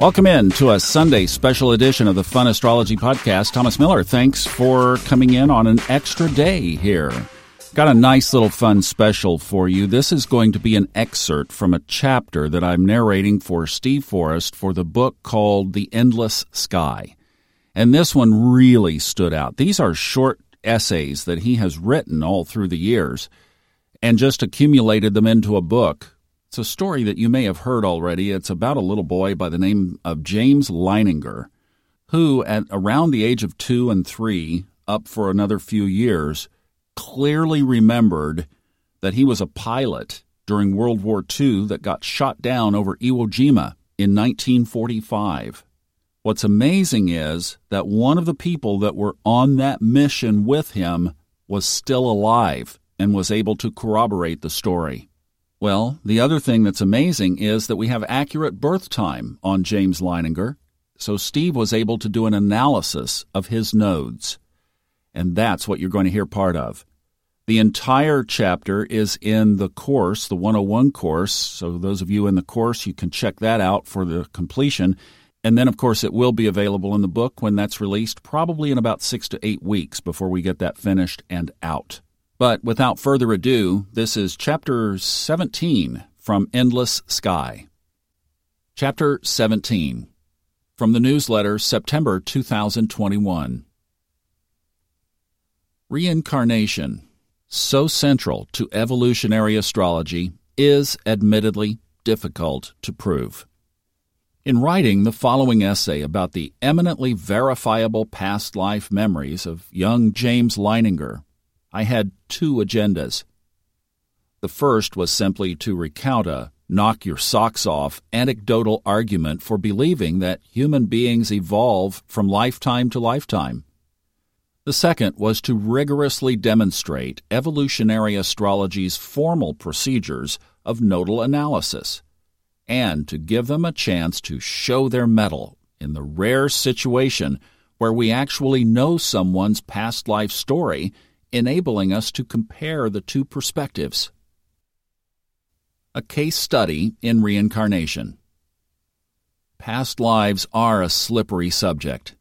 Welcome in to a Sunday special edition of the Fun Astrology Podcast. Thomas Miller, thanks for coming in on an extra day here. Got a nice little fun special for you. This is going to be an excerpt from a chapter that I'm narrating for Steve Forrest for the book called The Endless Sky. And this one really stood out. These are short essays that he has written all through the years and just accumulated them into a book it's a story that you may have heard already. It's about a little boy by the name of James Leininger, who, at around the age of two and three, up for another few years, clearly remembered that he was a pilot during World War II that got shot down over Iwo Jima in 1945. What's amazing is that one of the people that were on that mission with him was still alive and was able to corroborate the story. Well, the other thing that's amazing is that we have accurate birth time on James Leininger, so Steve was able to do an analysis of his nodes. And that's what you're going to hear part of. The entire chapter is in the course, the 101 course. So, those of you in the course, you can check that out for the completion. And then, of course, it will be available in the book when that's released, probably in about six to eight weeks before we get that finished and out. But without further ado, this is Chapter 17 from Endless Sky. Chapter 17 from the newsletter September 2021. Reincarnation, so central to evolutionary astrology, is admittedly difficult to prove. In writing the following essay about the eminently verifiable past life memories of young James Leininger, I had two agendas. The first was simply to recount a knock your socks off anecdotal argument for believing that human beings evolve from lifetime to lifetime. The second was to rigorously demonstrate evolutionary astrology's formal procedures of nodal analysis, and to give them a chance to show their mettle in the rare situation where we actually know someone's past life story enabling us to compare the two perspectives. A case study in reincarnation. Past lives are a slippery subject.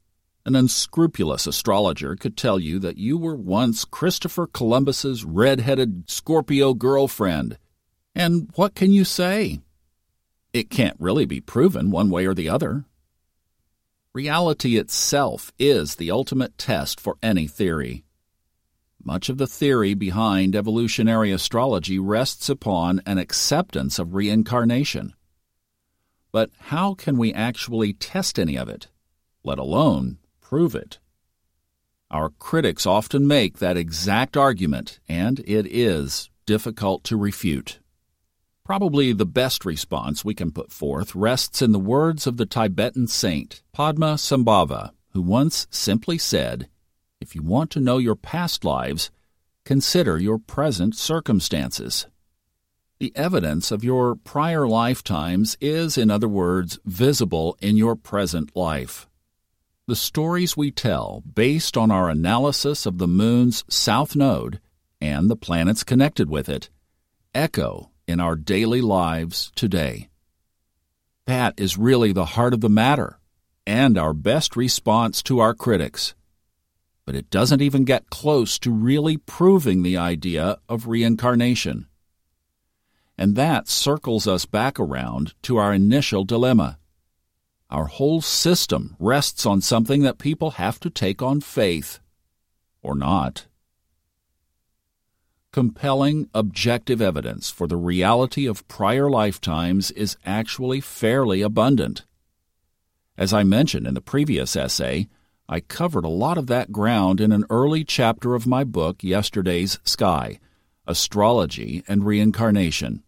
An unscrupulous astrologer could tell you that you were once Christopher Columbus's red-headed Scorpio girlfriend. And what can you say? It can't really be proven one way or the other. Reality itself is the ultimate test for any theory. Much of the theory behind evolutionary astrology rests upon an acceptance of reincarnation. But how can we actually test any of it, let alone prove it? Our critics often make that exact argument, and it is difficult to refute. Probably the best response we can put forth rests in the words of the Tibetan saint Padma Sambhava, who once simply said, if you want to know your past lives, consider your present circumstances. The evidence of your prior lifetimes is, in other words, visible in your present life. The stories we tell, based on our analysis of the Moon's south node and the planets connected with it, echo in our daily lives today. That is really the heart of the matter and our best response to our critics but it doesn't even get close to really proving the idea of reincarnation. And that circles us back around to our initial dilemma. Our whole system rests on something that people have to take on faith. Or not. Compelling objective evidence for the reality of prior lifetimes is actually fairly abundant. As I mentioned in the previous essay, I covered a lot of that ground in an early chapter of my book, Yesterday's Sky Astrology and Reincarnation.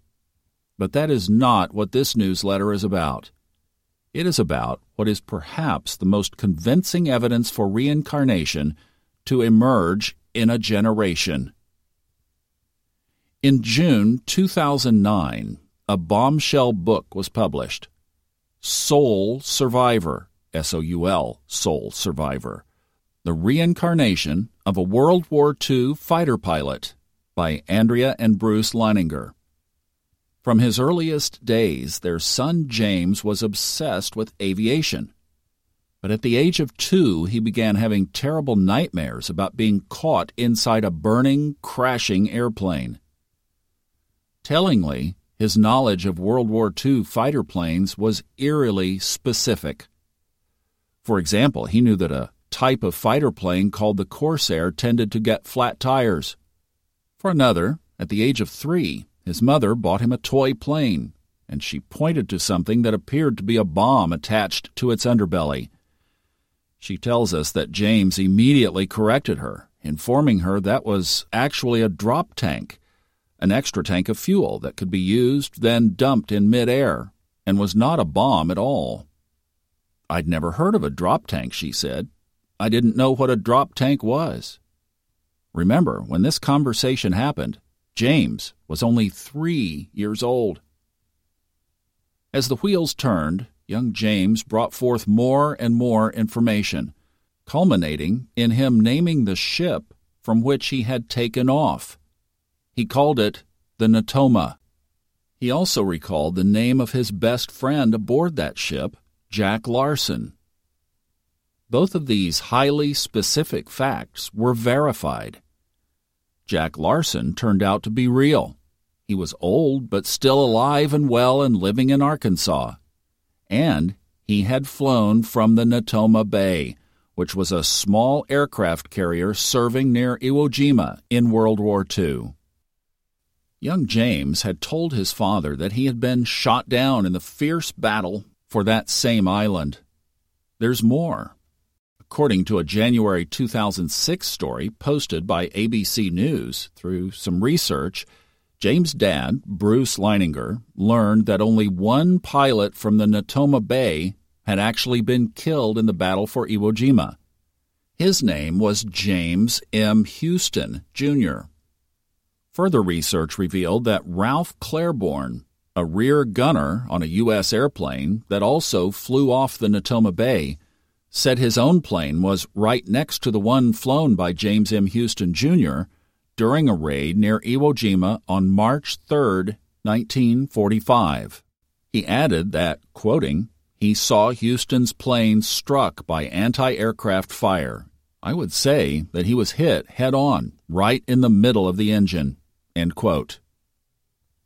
But that is not what this newsletter is about. It is about what is perhaps the most convincing evidence for reincarnation to emerge in a generation. In June 2009, a bombshell book was published Soul Survivor S O U L, Soul Survivor. The Reincarnation of a World War II Fighter Pilot by Andrea and Bruce Leininger. From his earliest days, their son James was obsessed with aviation. But at the age of two, he began having terrible nightmares about being caught inside a burning, crashing airplane. Tellingly, his knowledge of World War II fighter planes was eerily specific. For example, he knew that a type of fighter plane called the Corsair tended to get flat tires. For another, at the age of three, his mother bought him a toy plane, and she pointed to something that appeared to be a bomb attached to its underbelly. She tells us that James immediately corrected her, informing her that was actually a drop tank, an extra tank of fuel that could be used, then dumped in midair, and was not a bomb at all. I'd never heard of a drop tank, she said. I didn't know what a drop tank was. Remember, when this conversation happened, James was only three years old. As the wheels turned, young James brought forth more and more information, culminating in him naming the ship from which he had taken off. He called it the Natoma. He also recalled the name of his best friend aboard that ship, Jack Larson. Both of these highly specific facts were verified. Jack Larson turned out to be real. He was old, but still alive and well and living in Arkansas. And he had flown from the Natoma Bay, which was a small aircraft carrier serving near Iwo Jima in World War II. Young James had told his father that he had been shot down in the fierce battle for that same island. There's more. According to a January 2006 story posted by ABC News, through some research, James' dad, Bruce Leininger, learned that only one pilot from the Natoma Bay had actually been killed in the battle for Iwo Jima. His name was James M. Houston, Jr. Further research revealed that Ralph Clarbour, a rear gunner on a U.S. airplane that also flew off the Natoma Bay, said his own plane was right next to the one flown by James M. Houston, Jr. during a raid near Iwo Jima on March 3, 1945. He added that, quoting, he saw Houston's plane struck by anti aircraft fire. I would say that he was hit head on, right in the middle of the engine.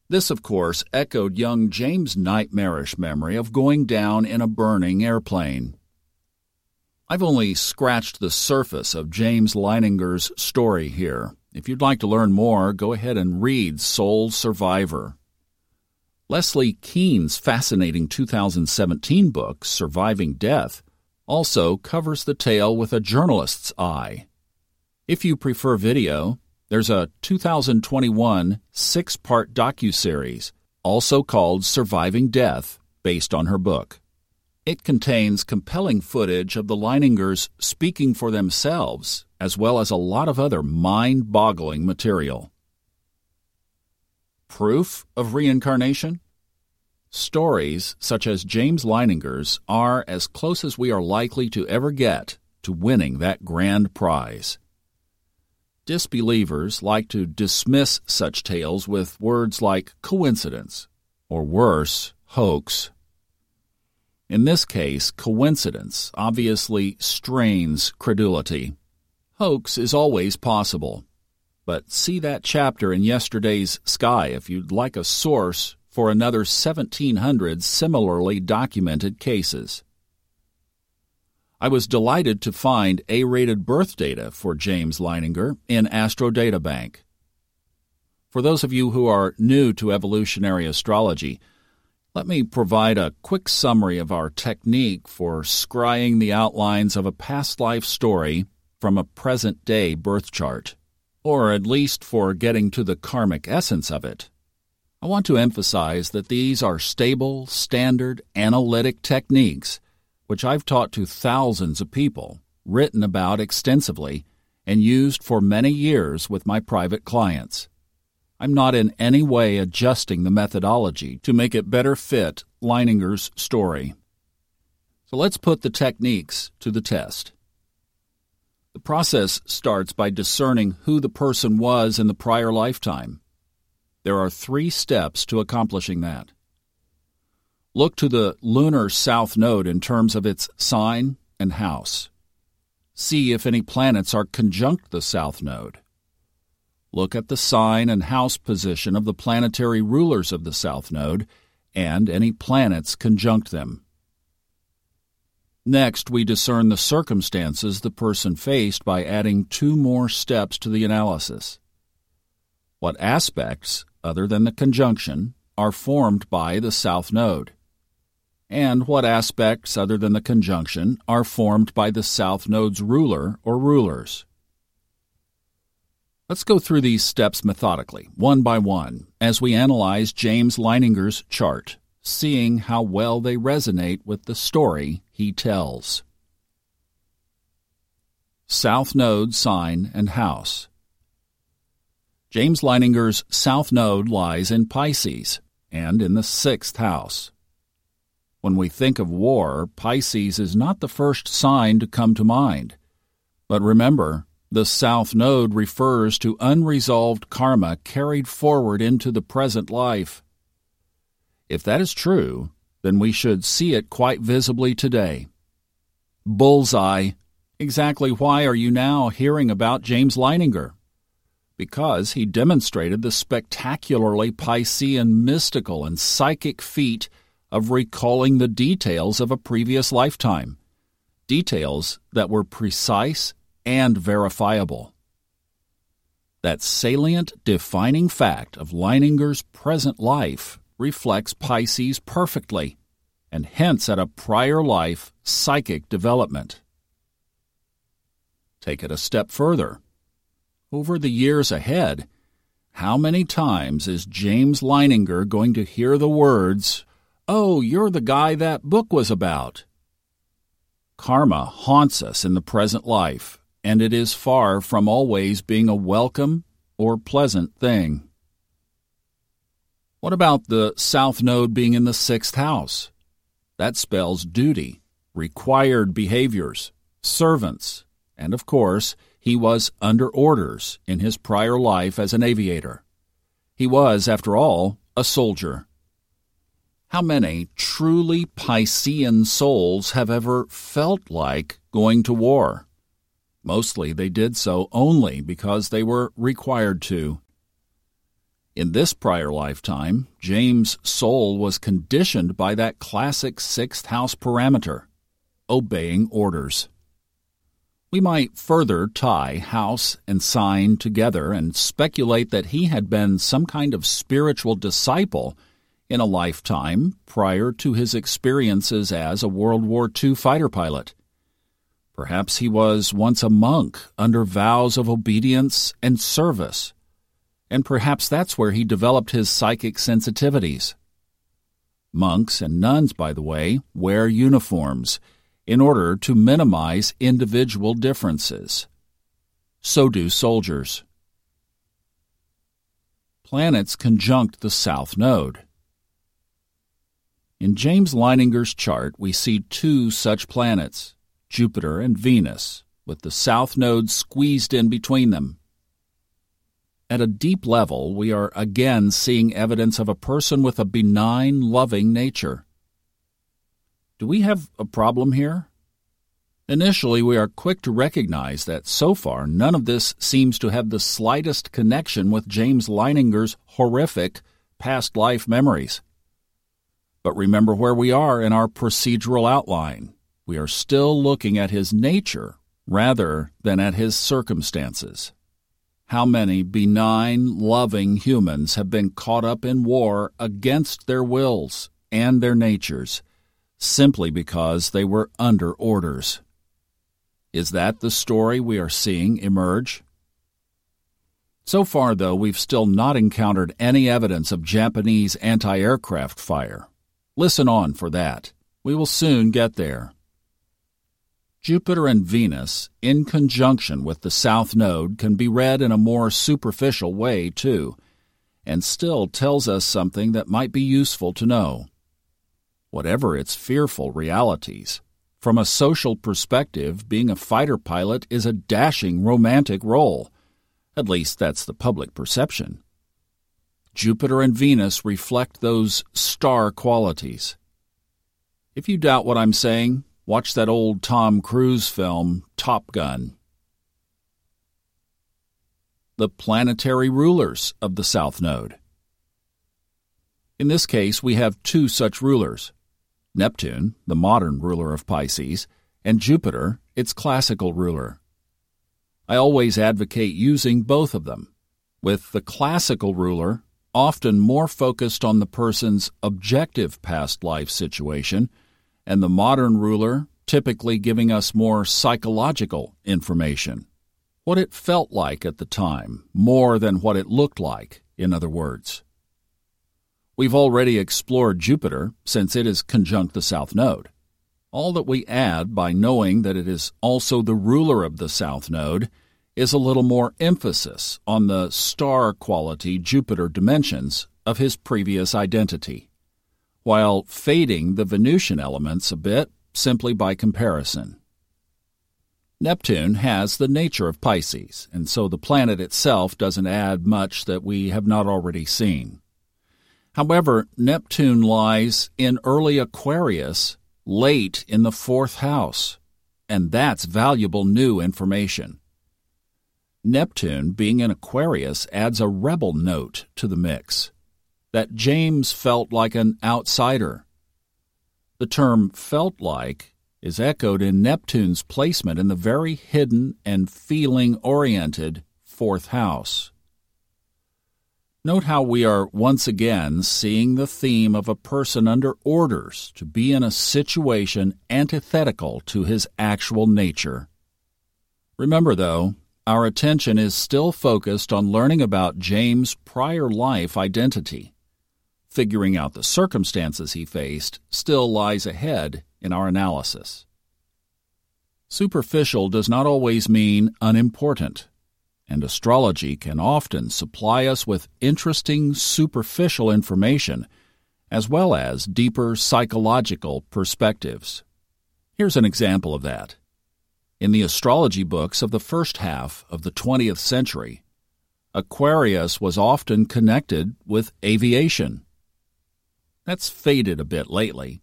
This, of course, echoed young James' nightmarish memory of going down in a burning airplane. I've only scratched the surface of James Leininger's story here. If you'd like to learn more, go ahead and read Soul Survivor. Leslie Kean's fascinating 2017 book, Surviving Death, also covers the tale with a journalist's eye. If you prefer video, there's a 2021 six part docuseries, also called Surviving Death, based on her book. It contains compelling footage of the Leiningers speaking for themselves, as well as a lot of other mind boggling material. Proof of reincarnation? Stories such as James Leininger's are as close as we are likely to ever get to winning that grand prize. Disbelievers like to dismiss such tales with words like coincidence, or worse, hoax. In this case, coincidence obviously strains credulity. Hoax is always possible. But see that chapter in yesterday's Sky if you'd like a source for another 1,700 similarly documented cases. I was delighted to find A rated birth data for James Leininger in AstroDataBank. For those of you who are new to evolutionary astrology, let me provide a quick summary of our technique for scrying the outlines of a past life story from a present day birth chart, or at least for getting to the karmic essence of it. I want to emphasize that these are stable, standard, analytic techniques which I've taught to thousands of people, written about extensively, and used for many years with my private clients. I'm not in any way adjusting the methodology to make it better fit Leininger's story. So let's put the techniques to the test. The process starts by discerning who the person was in the prior lifetime. There are three steps to accomplishing that. Look to the lunar south node in terms of its sign and house. See if any planets are conjunct the south node. Look at the sign and house position of the planetary rulers of the south node and any planets conjunct them. Next, we discern the circumstances the person faced by adding two more steps to the analysis. What aspects, other than the conjunction, are formed by the south node? And what aspects, other than the conjunction, are formed by the south node's ruler or rulers? Let's go through these steps methodically, one by one, as we analyze James Leininger's chart seeing how well they resonate with the story he tells. South Node Sign and House James Leininger's South Node lies in Pisces and in the sixth house. When we think of war, Pisces is not the first sign to come to mind. But remember, the South Node refers to unresolved karma carried forward into the present life. If that is true, then we should see it quite visibly today. Bullseye. Exactly why are you now hearing about James Leininger? Because he demonstrated the spectacularly Piscean mystical and psychic feat of recalling the details of a previous lifetime, details that were precise and verifiable. That salient defining fact of Leininger's present life reflects Pisces perfectly, and hence at a prior life psychic development. Take it a step further. Over the years ahead, how many times is James Leininger going to hear the words, Oh, you're the guy that book was about? Karma haunts us in the present life, and it is far from always being a welcome or pleasant thing. What about the south node being in the sixth house? That spells duty, required behaviors, servants, and of course, he was under orders in his prior life as an aviator. He was, after all, a soldier. How many truly Piscean souls have ever felt like going to war? Mostly they did so only because they were required to. In this prior lifetime, James' soul was conditioned by that classic sixth house parameter obeying orders. We might further tie house and sign together and speculate that he had been some kind of spiritual disciple in a lifetime prior to his experiences as a World War II fighter pilot. Perhaps he was once a monk under vows of obedience and service and perhaps that's where he developed his psychic sensitivities. Monks and nuns, by the way, wear uniforms in order to minimize individual differences. So do soldiers. Planets conjunct the South Node. In James Leininger's chart, we see two such planets, Jupiter and Venus, with the South Node squeezed in between them. At a deep level, we are again seeing evidence of a person with a benign, loving nature. Do we have a problem here? Initially, we are quick to recognize that so far none of this seems to have the slightest connection with James Leininger's horrific past life memories. But remember where we are in our procedural outline. We are still looking at his nature rather than at his circumstances. How many benign, loving humans have been caught up in war against their wills and their natures simply because they were under orders? Is that the story we are seeing emerge? So far, though, we've still not encountered any evidence of Japanese anti aircraft fire. Listen on for that. We will soon get there. Jupiter and Venus, in conjunction with the South Node, can be read in a more superficial way, too, and still tells us something that might be useful to know. Whatever its fearful realities, from a social perspective, being a fighter pilot is a dashing romantic role. At least that's the public perception. Jupiter and Venus reflect those star qualities. If you doubt what I'm saying, watch that old Tom Cruise film, Top Gun. The planetary rulers of the South Node. In this case, we have two such rulers Neptune, the modern ruler of Pisces, and Jupiter, its classical ruler. I always advocate using both of them, with the classical ruler often more focused on the person's objective past life situation, and the modern ruler typically giving us more psychological information. What it felt like at the time, more than what it looked like, in other words. We've already explored Jupiter since it is conjunct the South Node. All that we add by knowing that it is also the ruler of the South Node is a little more emphasis on the star quality Jupiter dimensions of his previous identity, while fading the Venusian elements a bit simply by comparison. Neptune has the nature of Pisces, and so the planet itself doesn't add much that we have not already seen. However, Neptune lies in early Aquarius, late in the fourth house, and that's valuable new information. Neptune, being in Aquarius, adds a rebel note to the mix. That James felt like an outsider. The term felt like is echoed in Neptune's placement in the very hidden and feeling oriented fourth house. Note how we are once again seeing the theme of a person under orders to be in a situation antithetical to his actual nature. Remember, though, our attention is still focused on learning about James' prior life identity. Figuring out the circumstances he faced still lies ahead in our analysis. Superficial does not always mean unimportant, and astrology can often supply us with interesting superficial information as well as deeper psychological perspectives. Here's an example of that. In the astrology books of the first half of the 20th century, Aquarius was often connected with aviation. That's faded a bit lately.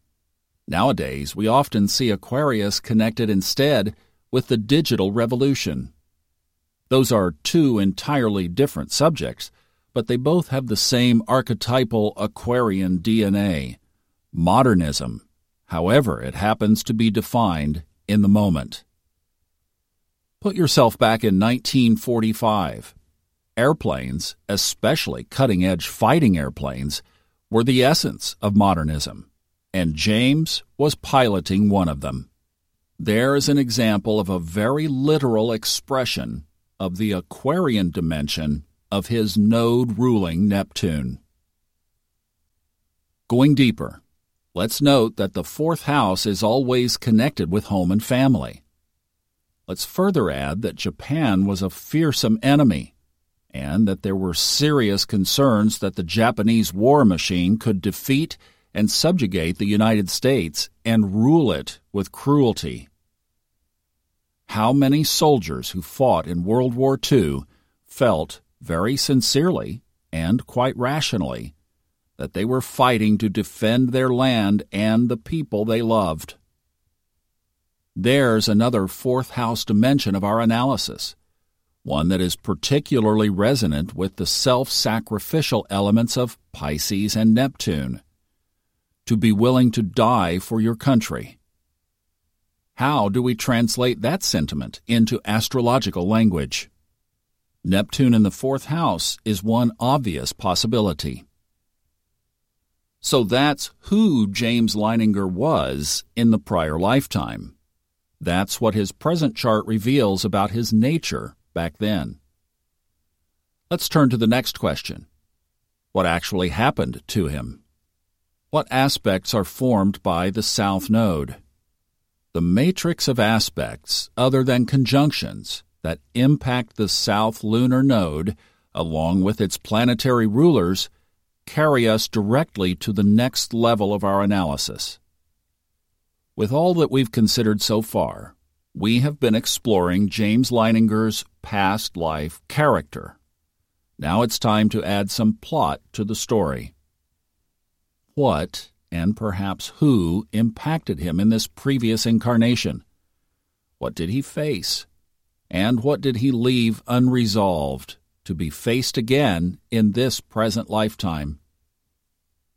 Nowadays, we often see Aquarius connected instead with the digital revolution. Those are two entirely different subjects, but they both have the same archetypal Aquarian DNA modernism, however it happens to be defined in the moment. Put yourself back in 1945. Airplanes, especially cutting edge fighting airplanes, were the essence of modernism, and James was piloting one of them. There is an example of a very literal expression of the Aquarian dimension of his node ruling Neptune. Going deeper, let's note that the fourth house is always connected with home and family. Let's further add that Japan was a fearsome enemy and that there were serious concerns that the Japanese war machine could defeat and subjugate the United States and rule it with cruelty. How many soldiers who fought in World War II felt very sincerely and quite rationally that they were fighting to defend their land and the people they loved? There's another fourth house dimension of our analysis, one that is particularly resonant with the self sacrificial elements of Pisces and Neptune. To be willing to die for your country. How do we translate that sentiment into astrological language? Neptune in the fourth house is one obvious possibility. So that's who James Leininger was in the prior lifetime. That's what his present chart reveals about his nature back then. Let's turn to the next question. What actually happened to him? What aspects are formed by the South Node? The matrix of aspects, other than conjunctions, that impact the South Lunar Node, along with its planetary rulers, carry us directly to the next level of our analysis. With all that we've considered so far, we have been exploring James Leininger's past life character. Now it's time to add some plot to the story. What, and perhaps who, impacted him in this previous incarnation? What did he face? And what did he leave unresolved to be faced again in this present lifetime?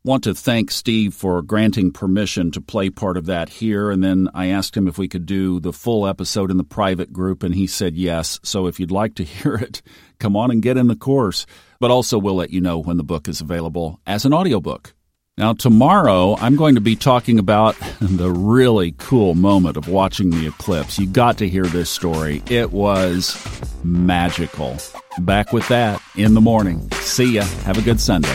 Want to thank Steve for granting permission to play part of that here. And then I asked him if we could do the full episode in the private group, and he said yes. So if you'd like to hear it, come on and get in the course. But also, we'll let you know when the book is available as an audiobook. Now, tomorrow, I'm going to be talking about the really cool moment of watching the eclipse. You got to hear this story. It was magical. Back with that in the morning. See ya. Have a good Sunday.